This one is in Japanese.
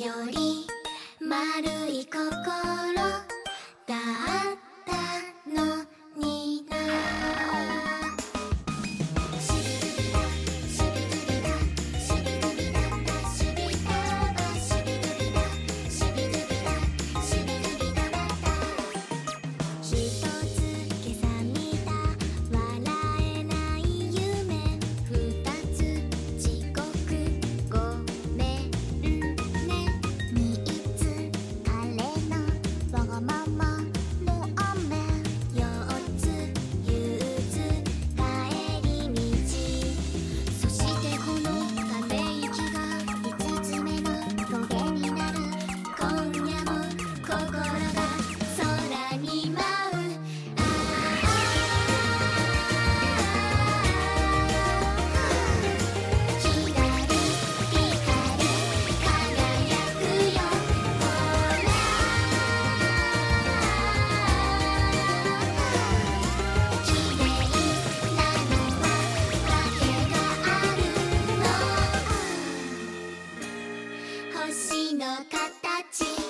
より丸い心だ星の形